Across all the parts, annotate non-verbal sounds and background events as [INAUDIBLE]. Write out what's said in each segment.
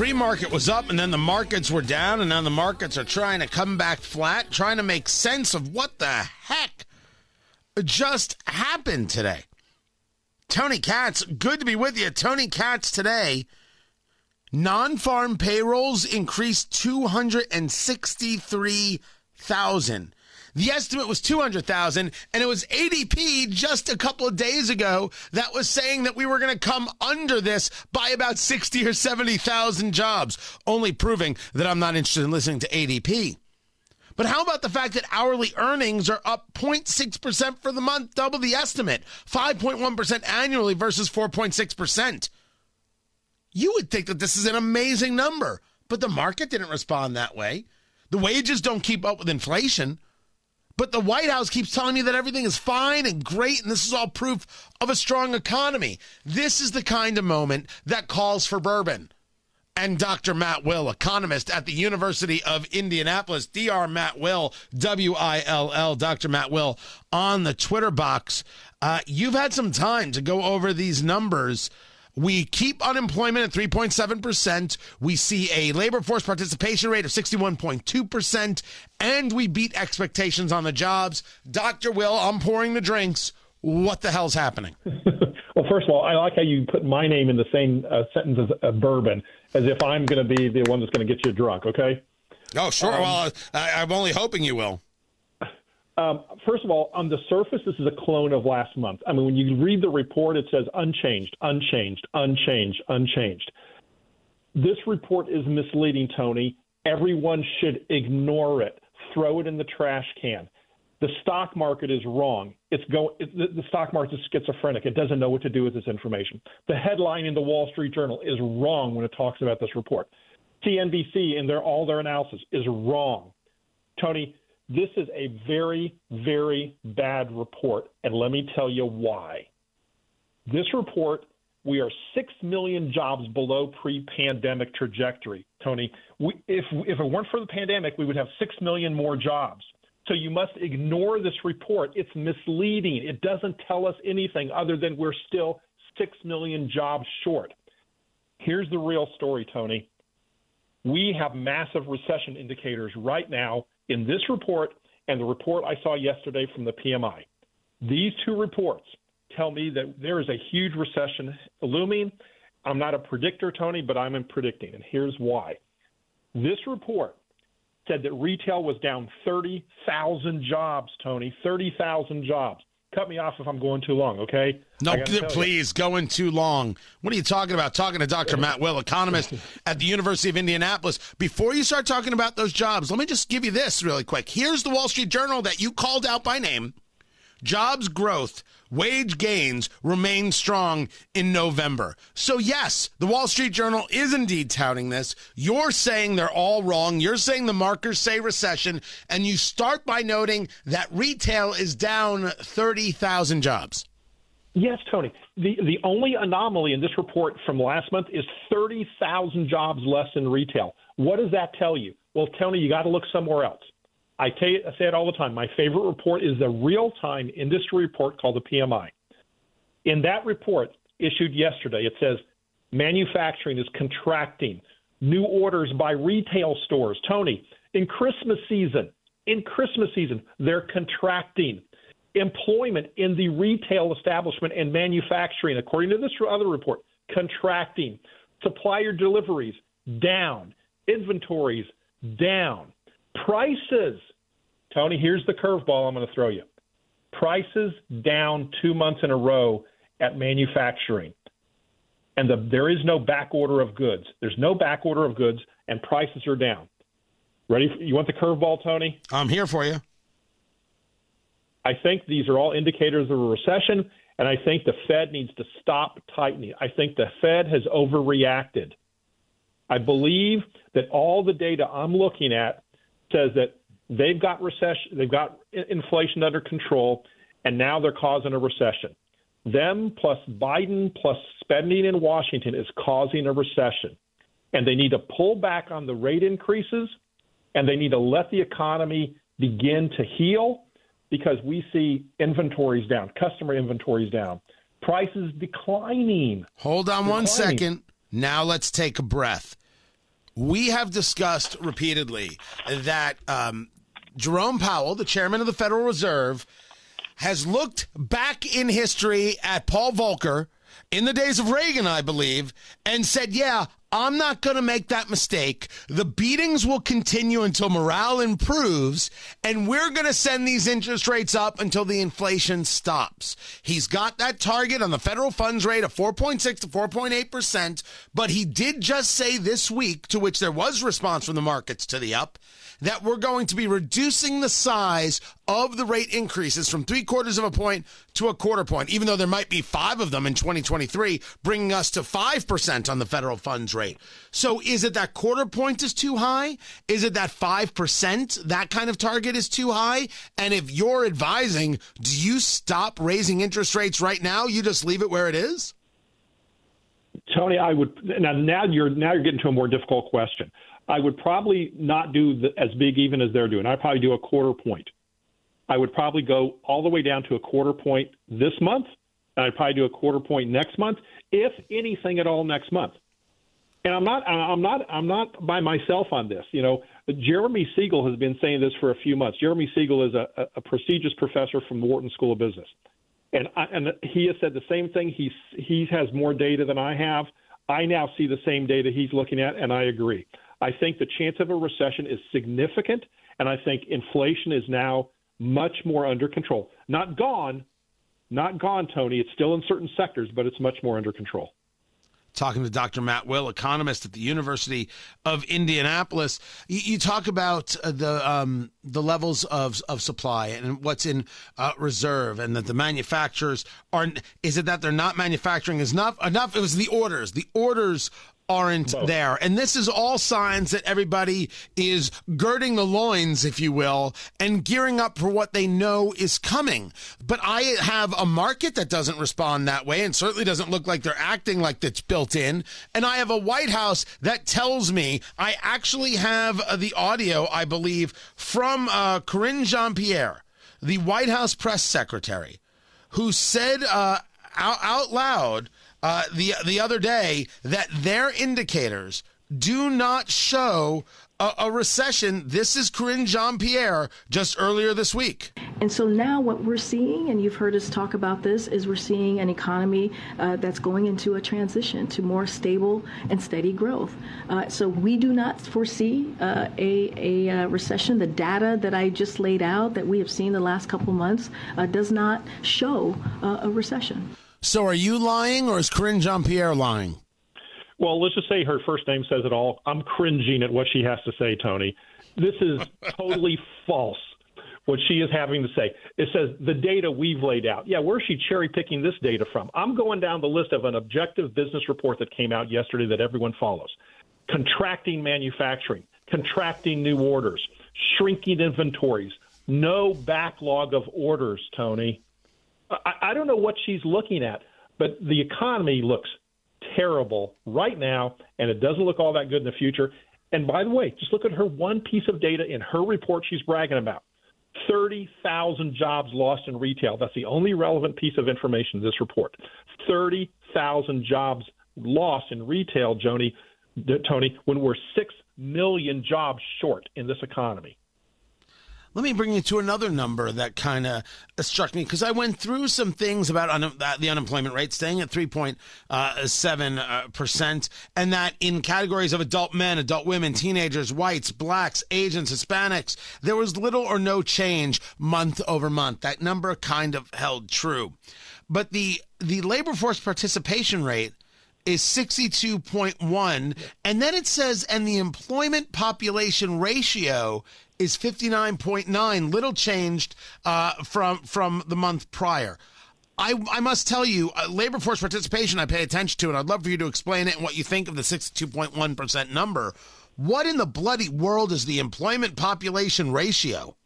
pre market was up and then the markets were down, and now the markets are trying to come back flat, trying to make sense of what the heck just happened today. Tony Katz, good to be with you. Tony Katz today. Non farm payrolls increased 263,000. The estimate was 200,000 and it was ADP just a couple of days ago that was saying that we were going to come under this by about 60 or 70,000 jobs, only proving that I'm not interested in listening to ADP. But how about the fact that hourly earnings are up 0.6% for the month, double the estimate, 5.1% annually versus 4.6%? You would think that this is an amazing number, but the market didn't respond that way. The wages don't keep up with inflation. But the White House keeps telling me that everything is fine and great, and this is all proof of a strong economy. This is the kind of moment that calls for bourbon. And Dr. Matt Will, economist at the University of Indianapolis, Dr. Matt Will, W I L L, Dr. Matt Will, on the Twitter box. Uh, you've had some time to go over these numbers. We keep unemployment at 3.7%. We see a labor force participation rate of 61.2%, and we beat expectations on the jobs. Dr. Will, I'm pouring the drinks. What the hell's happening? [LAUGHS] well, first of all, I like how you put my name in the same uh, sentence as uh, bourbon, as if I'm going to be the one that's going to get you drunk, okay? Oh, sure. Um, well, I, I'm only hoping you will. Um, first of all, on the surface, this is a clone of last month. I mean, when you read the report, it says unchanged, unchanged, unchanged, unchanged. This report is misleading, Tony. Everyone should ignore it, throw it in the trash can. The stock market is wrong. It's go, it, the, the stock market is schizophrenic. It doesn't know what to do with this information. The headline in the Wall Street Journal is wrong when it talks about this report. CNBC in their all their analysis is wrong. Tony, this is a very, very bad report, and let me tell you why. This report, we are 6 million jobs below pre pandemic trajectory. Tony, we, if, if it weren't for the pandemic, we would have 6 million more jobs. So you must ignore this report. It's misleading. It doesn't tell us anything other than we're still 6 million jobs short. Here's the real story, Tony. We have massive recession indicators right now in this report and the report I saw yesterday from the PMI. These two reports tell me that there is a huge recession looming. I'm not a predictor, Tony, but I'm predicting, and here's why. This report said that retail was down 30,000 jobs, Tony, 30,000 jobs cut me off if I'm going too long, okay? No, please, you. going too long. What are you talking about? Talking to Dr. Matt Will, economist [LAUGHS] at the University of Indianapolis. Before you start talking about those jobs, let me just give you this really quick. Here's the Wall Street Journal that you called out by name. Jobs growth wage gains remain strong in November. So, yes, the Wall Street Journal is indeed touting this. You're saying they're all wrong. You're saying the markers say recession. And you start by noting that retail is down 30,000 jobs. Yes, Tony. The the only anomaly in this report from last month is 30,000 jobs less in retail. What does that tell you? Well, Tony, you got to look somewhere else. I, say it all the time. My favorite report is the real time industry report called the PMI. In that report issued yesterday, it says manufacturing is contracting, new orders by retail stores. Tony, in Christmas season, in Christmas season, they're contracting. Employment in the retail establishment and manufacturing, according to this other report, contracting. Supplier deliveries down. Inventories down. Prices Tony, here's the curveball I'm going to throw you. Prices down two months in a row at manufacturing. And the, there is no back order of goods. There's no back order of goods, and prices are down. Ready? For, you want the curveball, Tony? I'm here for you. I think these are all indicators of a recession, and I think the Fed needs to stop tightening. I think the Fed has overreacted. I believe that all the data I'm looking at says that They've got recession, they've got inflation under control, and now they're causing a recession. Them plus Biden plus spending in Washington is causing a recession. And they need to pull back on the rate increases and they need to let the economy begin to heal because we see inventories down, customer inventories down, prices declining. Hold on declining. one second. Now let's take a breath. we have discussed repeatedly that um, Jerome Powell, the chairman of the Federal Reserve, has looked back in history at Paul Volcker in the days of Reagan, I believe, and said, Yeah, I'm not going to make that mistake. The beatings will continue until morale improves, and we're going to send these interest rates up until the inflation stops. He's got that target on the federal funds rate of 4.6 to 4.8%, but he did just say this week, to which there was response from the markets to the up, that we're going to be reducing the size of the rate increases from three quarters of a point to a quarter point, even though there might be five of them in 2023, bringing us to 5% on the federal funds rate. So is it that quarter point is too high? Is it that 5%, that kind of target is too high? And if you're advising, do you stop raising interest rates right now? You just leave it where it is? Tony, I would now. Now you're now you're getting to a more difficult question. I would probably not do the, as big even as they're doing. I'd probably do a quarter point. I would probably go all the way down to a quarter point this month, and I'd probably do a quarter point next month, if anything at all next month. And I'm not, I'm not, I'm not by myself on this. You know, Jeremy Siegel has been saying this for a few months. Jeremy Siegel is a, a prestigious professor from the Wharton School of Business, and I, and he has said the same thing. He's he has more data than I have. I now see the same data he's looking at, and I agree. I think the chance of a recession is significant, and I think inflation is now much more under control. Not gone, not gone, Tony. It's still in certain sectors, but it's much more under control. Talking to Dr. Matt Will, economist at the University of Indianapolis, you, you talk about uh, the um, the levels of of supply and what's in uh, reserve, and that the manufacturers are. Is it that they're not manufacturing enough? Enough. It was the orders. The orders aren't Both. there. And this is all signs that everybody is girding the loins, if you will, and gearing up for what they know is coming. But I have a market that doesn't respond that way and certainly doesn't look like they're acting like it's built in. And I have a White House that tells me I actually have uh, the audio, I believe, from uh, Karine Jean Pierre, the White House press secretary, who said uh, out, out loud uh, the the other day that their indicators do not show a, a recession. This is Karine Jean Pierre just earlier this week. And so now what we're seeing, and you've heard us talk about this, is we're seeing an economy uh, that's going into a transition to more stable and steady growth. Uh, so we do not foresee uh, a, a uh, recession. The data that I just laid out that we have seen the last couple months uh, does not show uh, a recession. So are you lying or is Karine Jean Pierre lying? Well, let's just say her first name says it all. I'm cringing at what she has to say, Tony. This is [LAUGHS] totally false what she is having to say. It says the data we've laid out. Yeah, where's she cherry picking this data from? I'm going down the list of an objective business report that came out yesterday that everyone follows. Contracting manufacturing, contracting new orders, shrinking inventories, no backlog of orders, Tony. I, don't know what she's looking at, but the economy looks terrible right now, and it doesn't look all that good in the future. And by the way, just look at her one piece of data in her report she's bragging about 30,000 jobs lost in retail. That's the only relevant piece of information in this report. 30,000 jobs lost in retail, Joni, Tony, when we're 6 million jobs short in this economy. Let me bring you to another number that kind of struck me because I went through some things about un- the unemployment rate staying at 3.7%, uh, percent, and that in categories of adult men, adult women, teenagers, whites, blacks, Asians, Hispanics, there was little or no change month over month. That number kind of held true. But the, the labor force participation rate is 62.1 and then it says and the employment population ratio is 59.9, little changed uh, from from the month prior. I, I must tell you, uh, labor force participation I pay attention to, and I'd love for you to explain it and what you think of the 62.1% number. What in the bloody world is the employment population ratio?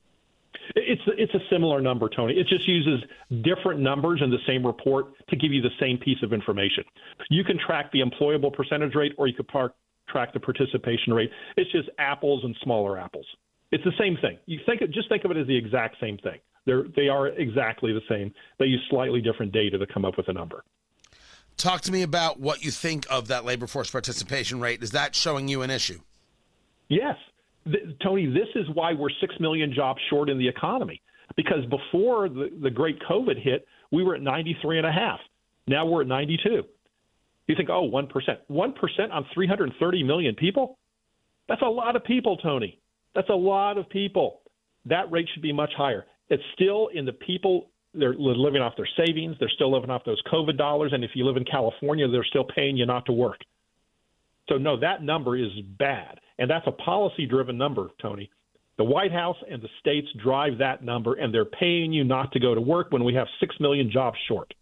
It's it's a similar number, Tony. It just uses different numbers in the same report to give you the same piece of information. You can track the employable percentage rate, or you could par- track the participation rate. It's just apples and smaller apples. It's the same thing. You think just think of it as the exact same thing. They're they are exactly the same. They use slightly different data to come up with a number. Talk to me about what you think of that labor force participation rate. Is that showing you an issue? Yes. Th- Tony, this is why we're 6 million jobs short in the economy. Because before the, the great COVID hit, we were at 93 and a half. Now we're at 92. You think, oh, 1%. 1% on 330 million people? That's a lot of people, Tony. That's a lot of people. That rate should be much higher. It's still in the people, they're living off their savings. They're still living off those COVID dollars. And if you live in California, they're still paying you not to work. So, no, that number is bad. And that's a policy driven number, Tony. The White House and the states drive that number, and they're paying you not to go to work when we have 6 million jobs short.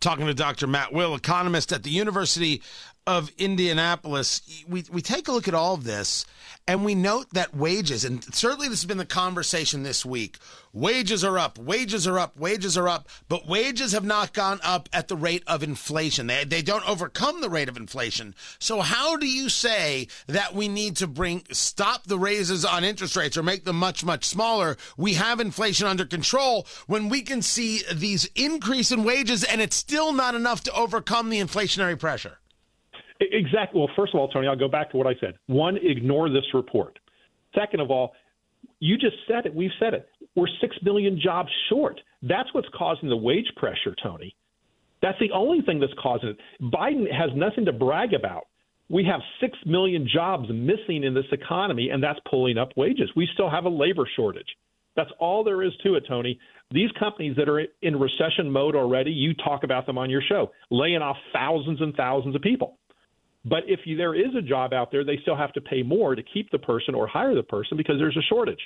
Talking to Dr. Matt Will, economist at the University of Indianapolis, we, we take a look at all of this and we note that wages, and certainly this has been the conversation this week wages are up, wages are up, wages are up, but wages have not gone up at the rate of inflation. They, they don't overcome the rate of inflation. So, how do you say that we need to bring stop the raises on interest rates or make them much, much smaller? We have inflation under control when we can see these increase in wages and it's still not enough to overcome the inflationary pressure. Exactly. Well, first of all, Tony, I'll go back to what I said. One, ignore this report. Second of all, you just said it. We've said it. We're 6 million jobs short. That's what's causing the wage pressure, Tony. That's the only thing that's causing it. Biden has nothing to brag about. We have 6 million jobs missing in this economy, and that's pulling up wages. We still have a labor shortage. That's all there is to it, Tony. These companies that are in recession mode already, you talk about them on your show, laying off thousands and thousands of people. But if you, there is a job out there, they still have to pay more to keep the person or hire the person because there's a shortage.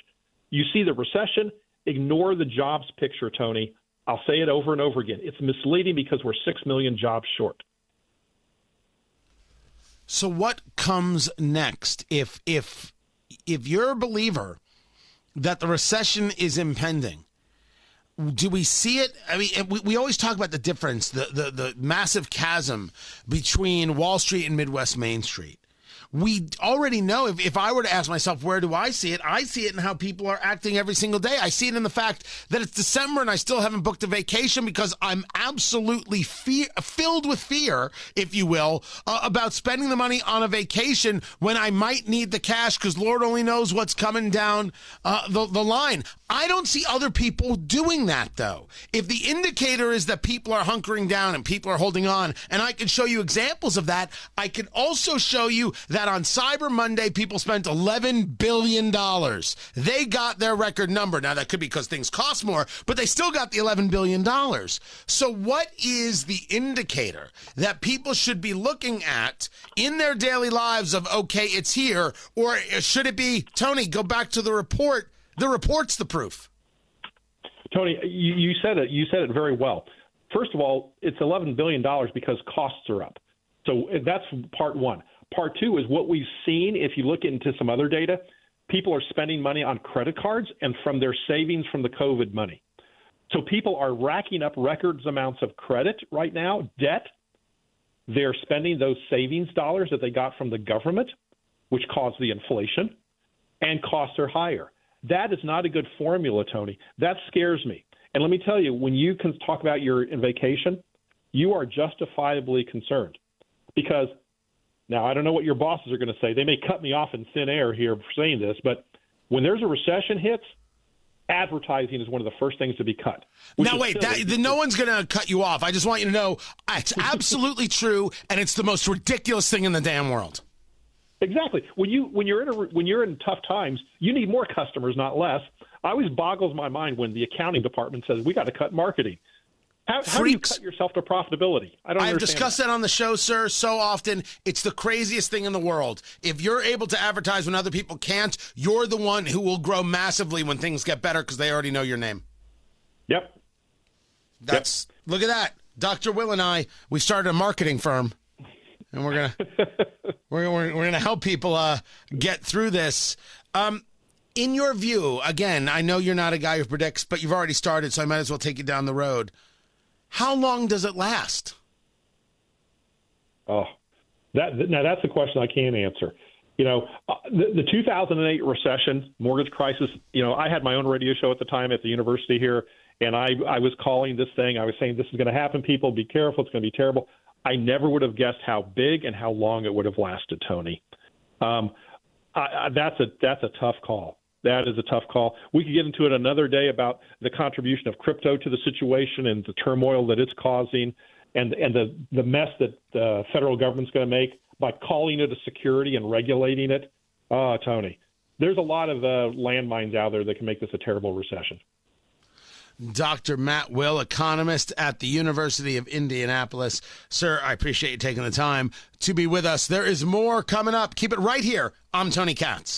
You see the recession, ignore the jobs picture, Tony. I'll say it over and over again. It's misleading because we're 6 million jobs short. So what comes next if if if you're a believer that the recession is impending do we see it? I mean, we, we always talk about the difference, the, the, the massive chasm between Wall Street and Midwest Main Street we already know if, if I were to ask myself, where do I see it? I see it in how people are acting every single day. I see it in the fact that it's December and I still haven't booked a vacation because I'm absolutely fear, filled with fear, if you will, uh, about spending the money on a vacation when I might need the cash because Lord only knows what's coming down uh, the, the line. I don't see other people doing that though. If the indicator is that people are hunkering down and people are holding on, and I can show you examples of that, I can also show you that that on Cyber Monday, people spent $11 billion. They got their record number. Now, that could be because things cost more, but they still got the $11 billion. So, what is the indicator that people should be looking at in their daily lives of, okay, it's here? Or should it be, Tony, go back to the report? The report's the proof. Tony, you, you said it. You said it very well. First of all, it's $11 billion because costs are up. So eh, that's part one. Part two is what we've seen. If you look into some other data, people are spending money on credit cards and from their savings from the COVID money. So people are racking up records amounts of credit right now, debt. They're spending those savings dollars that they got from the government, which caused the inflation, and costs are higher. That is not a good formula, Tony. That scares me. And let me tell you, when you can talk about your vacation, you are justifiably concerned because now, I don't know what your bosses are going to say. They may cut me off in thin air here for saying this, but when there's a recession hits, advertising is one of the first things to be cut. Now, wait, that, the, no one's going to cut you off. I just want you to know uh, it's absolutely [LAUGHS] true, and it's the most ridiculous thing in the damn world. Exactly. When you when you're in a, when you're in tough times, you need more customers, not less. I always boggles my mind when the accounting department says we got to cut marketing. How, how do you cut yourself to profitability? I don't. I've discussed that. that on the show, sir, so often. It's the craziest thing in the world. If you're able to advertise when other people can't, you're the one who will grow massively when things get better because they already know your name. Yep. That's yep. look at that. Dr. Will and I, we started a marketing firm, and we're gonna [LAUGHS] we're, we're, we're gonna help people uh, get through this. Um, in your view, again, I know you're not a guy who predicts, but you've already started, so I might as well take you down the road. How long does it last? Oh, that now that's a question I can't answer. You know, uh, the, the 2008 recession, mortgage crisis. You know, I had my own radio show at the time at the university here, and I I was calling this thing. I was saying this is going to happen. People, be careful. It's going to be terrible. I never would have guessed how big and how long it would have lasted, Tony. Um, Uh, that's a that's a tough call. That is a tough call. We could get into it another day about the contribution of crypto to the situation and the turmoil that it's causing, and and the the mess that the federal government's going to make by calling it a security and regulating it. Oh, Tony, there's a lot of uh, landmines out there that can make this a terrible recession. Dr. Matt Will, economist at the University of Indianapolis. Sir, I appreciate you taking the time to be with us. There is more coming up. Keep it right here. I'm Tony Katz.